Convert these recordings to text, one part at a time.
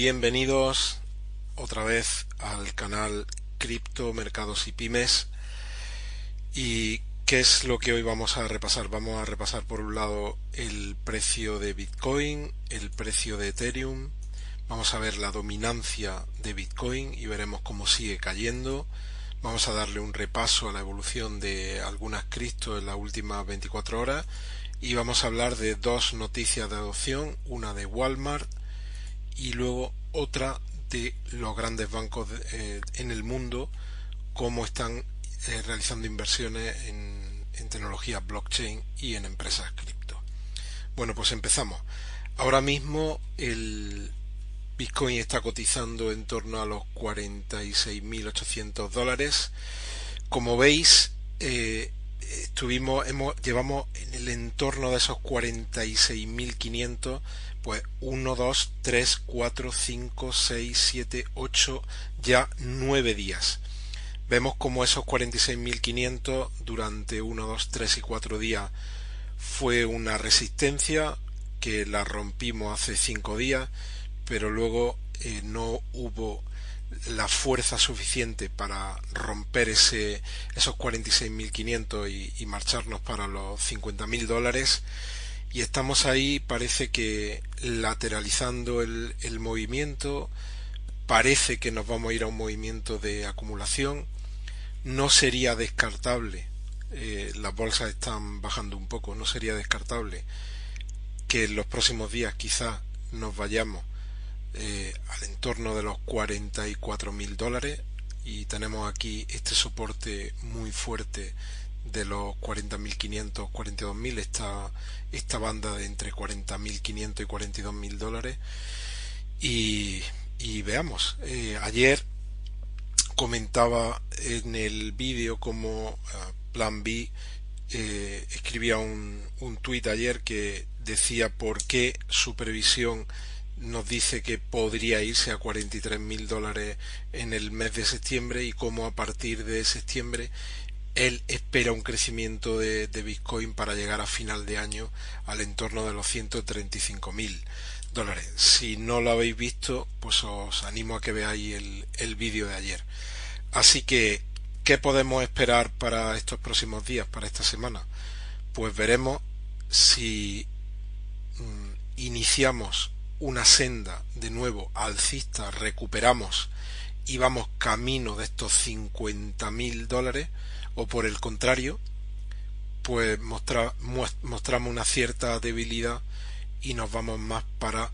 bienvenidos otra vez al canal Cripto, Mercados y Pymes. ¿Y qué es lo que hoy vamos a repasar? Vamos a repasar por un lado el precio de Bitcoin, el precio de Ethereum, vamos a ver la dominancia de Bitcoin y veremos cómo sigue cayendo. Vamos a darle un repaso a la evolución de algunas cripto en las últimas 24 horas y vamos a hablar de dos noticias de adopción, una de Walmart y luego otra de los grandes bancos eh, en el mundo, cómo están eh, realizando inversiones en, tecnologías blockchain y en empresas cripto. Bueno, pues empezamos. Ahora mismo el Bitcoin está cotizando en torno a los 46.800 dólares. Como veis, eh, estuvimos, hemos, llevamos en el entorno de esos 46.500 pues 1, 2, 3, 4, 5, 6, 7, 8, ya 9 días. Vemos como esos 46.500 durante 1, 2, 3 y 4 días fue una resistencia que la rompimos hace 5 días, pero luego eh, no hubo la fuerza suficiente para romper ese, esos 46.500 y, y marcharnos para los 50.000 dólares. Y estamos ahí parece que lateralizando el, movimiento. Parece que nos vamos a ir a un movimiento de acumulación. No sería descartable eh, las bolsas están bajando un poco no sería descartable que en los próximos días quizás nos vayamos eh, al entorno de los 44 mil dólares y tenemos aquí este soporte muy fuerte de los 40.500, 42.000, esta, esta banda de entre 40.500 y 42.000 dólares. Y, veamos, eh, ayer comentaba en el vídeo como uh, Plan B eh, escribía un, un tuit ayer que decía por qué su previsión nos dice que podría irse a 43.000 dólares en el mes de septiembre y cómo a partir de septiembre él espera un crecimiento de, de, Bitcoin para llegar a final de año al entorno de los 135 mil dólares. Si no lo habéis visto, pues os animo a que veáis el, el vídeo de ayer. Así que, ¿qué podemos esperar para estos próximos días, para esta semana? Pues veremos si mm, iniciamos una senda de nuevo alcista, recuperamos y vamos camino de estos 50 mil dólares o por el contrario, pues mostra, mostramos una cierta debilidad y nos vamos más para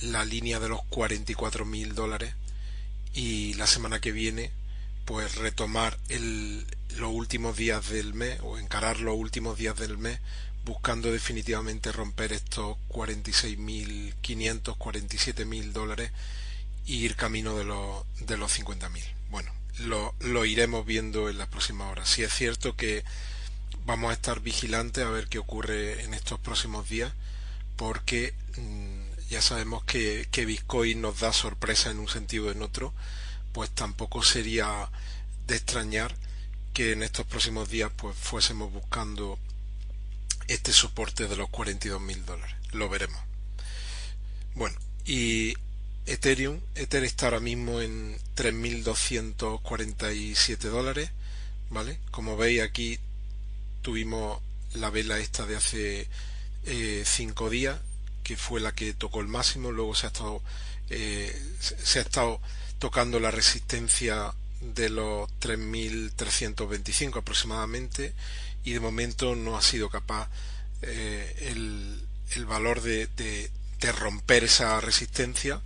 la línea de los 44 mil dólares y la semana que viene pues retomar el, los últimos días del mes o encarar los últimos días del mes buscando definitivamente romper estos 46.500, 47.000 dólares e ir camino de los, de los 50.000. Bueno, lo, lo iremos viendo en las próximas horas. Si es cierto que vamos a estar vigilantes a ver qué ocurre en estos próximos días, porque mmm, ya sabemos que, que Bitcoin nos da sorpresa en un sentido o en otro, pues tampoco sería de extrañar que en estos próximos días pues fuésemos buscando este soporte de los 42 mil dólares. Lo veremos. Bueno, y Ethereum. Ether está ahora mismo en 3.247 dólares. ¿Vale? Como veis aquí tuvimos la vela esta de hace 5 eh, días, que fue la que tocó el máximo. Luego se ha estado, eh, se ha estado tocando la resistencia de los 3.325 aproximadamente y de momento no ha sido capaz eh, el, el, valor de, de, romper esa resistencia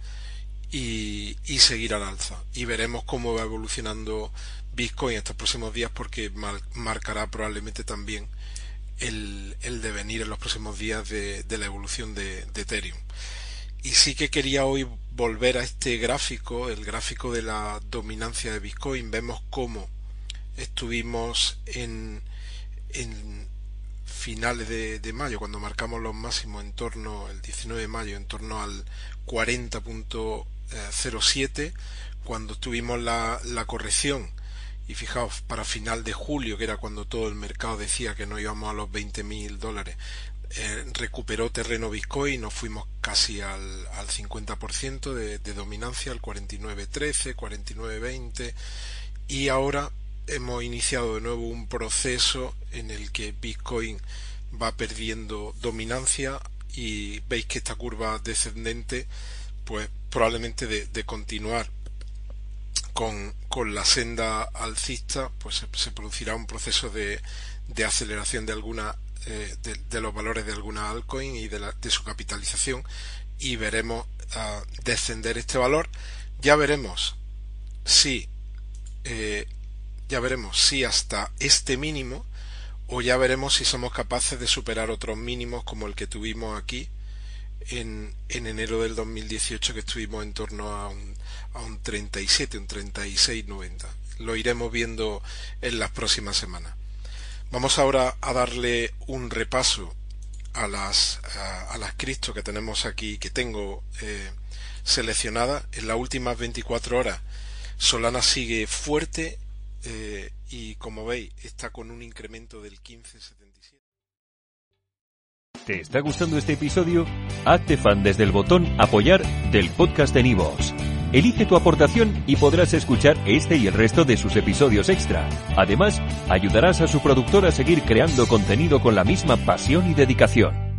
y, y, seguir al alza. Y veremos cómo va evolucionando Bitcoin estos próximos días porque mar, marcará probablemente también el, el, devenir en los próximos días de, de la evolución de, de, Ethereum. Y sí que quería hoy volver a este gráfico, el gráfico de la dominancia de Bitcoin. Vemos cómo estuvimos en, en finales de, mayo, cuando marcamos los máximos en torno, el 19 de mayo, en torno al 40. 07 cuando tuvimos la, corrección y fijaos para final de julio que era cuando todo el mercado decía que no íbamos a los 20 mil dólares eh, recuperó terreno Bitcoin, nos fuimos casi al, al 50% de, de dominancia, al 49.13, 49.20 y ahora hemos iniciado de nuevo un proceso en el que Bitcoin va perdiendo dominancia y veis que esta curva descendente pues probablemente de, continuar con, con, la senda alcista pues se, producirá un proceso de, de aceleración de alguna eh, de, los valores de alguna altcoin y de, su capitalización y veremos uh, descender este valor. Ya veremos si eh, ya veremos si hasta este mínimo o ya veremos si somos capaces de superar otros mínimos como el que tuvimos aquí en, en enero del 2018 que estuvimos en torno a un, a un 37, un 36,90. Lo iremos viendo en las próximas semanas. Vamos ahora a darle un repaso a las, a, las cripto que tenemos aquí, que tengo eh, seleccionadas. En las últimas 24 horas Solana sigue fuerte eh, y como veis está con un incremento del 15,77. ¿Te está gustando este episodio? Hazte fan desde el botón apoyar del podcast de Nivos. Elige tu aportación y podrás escuchar este y el resto de sus episodios extra. Además, ayudarás a su productor a seguir creando contenido con la misma pasión y dedicación.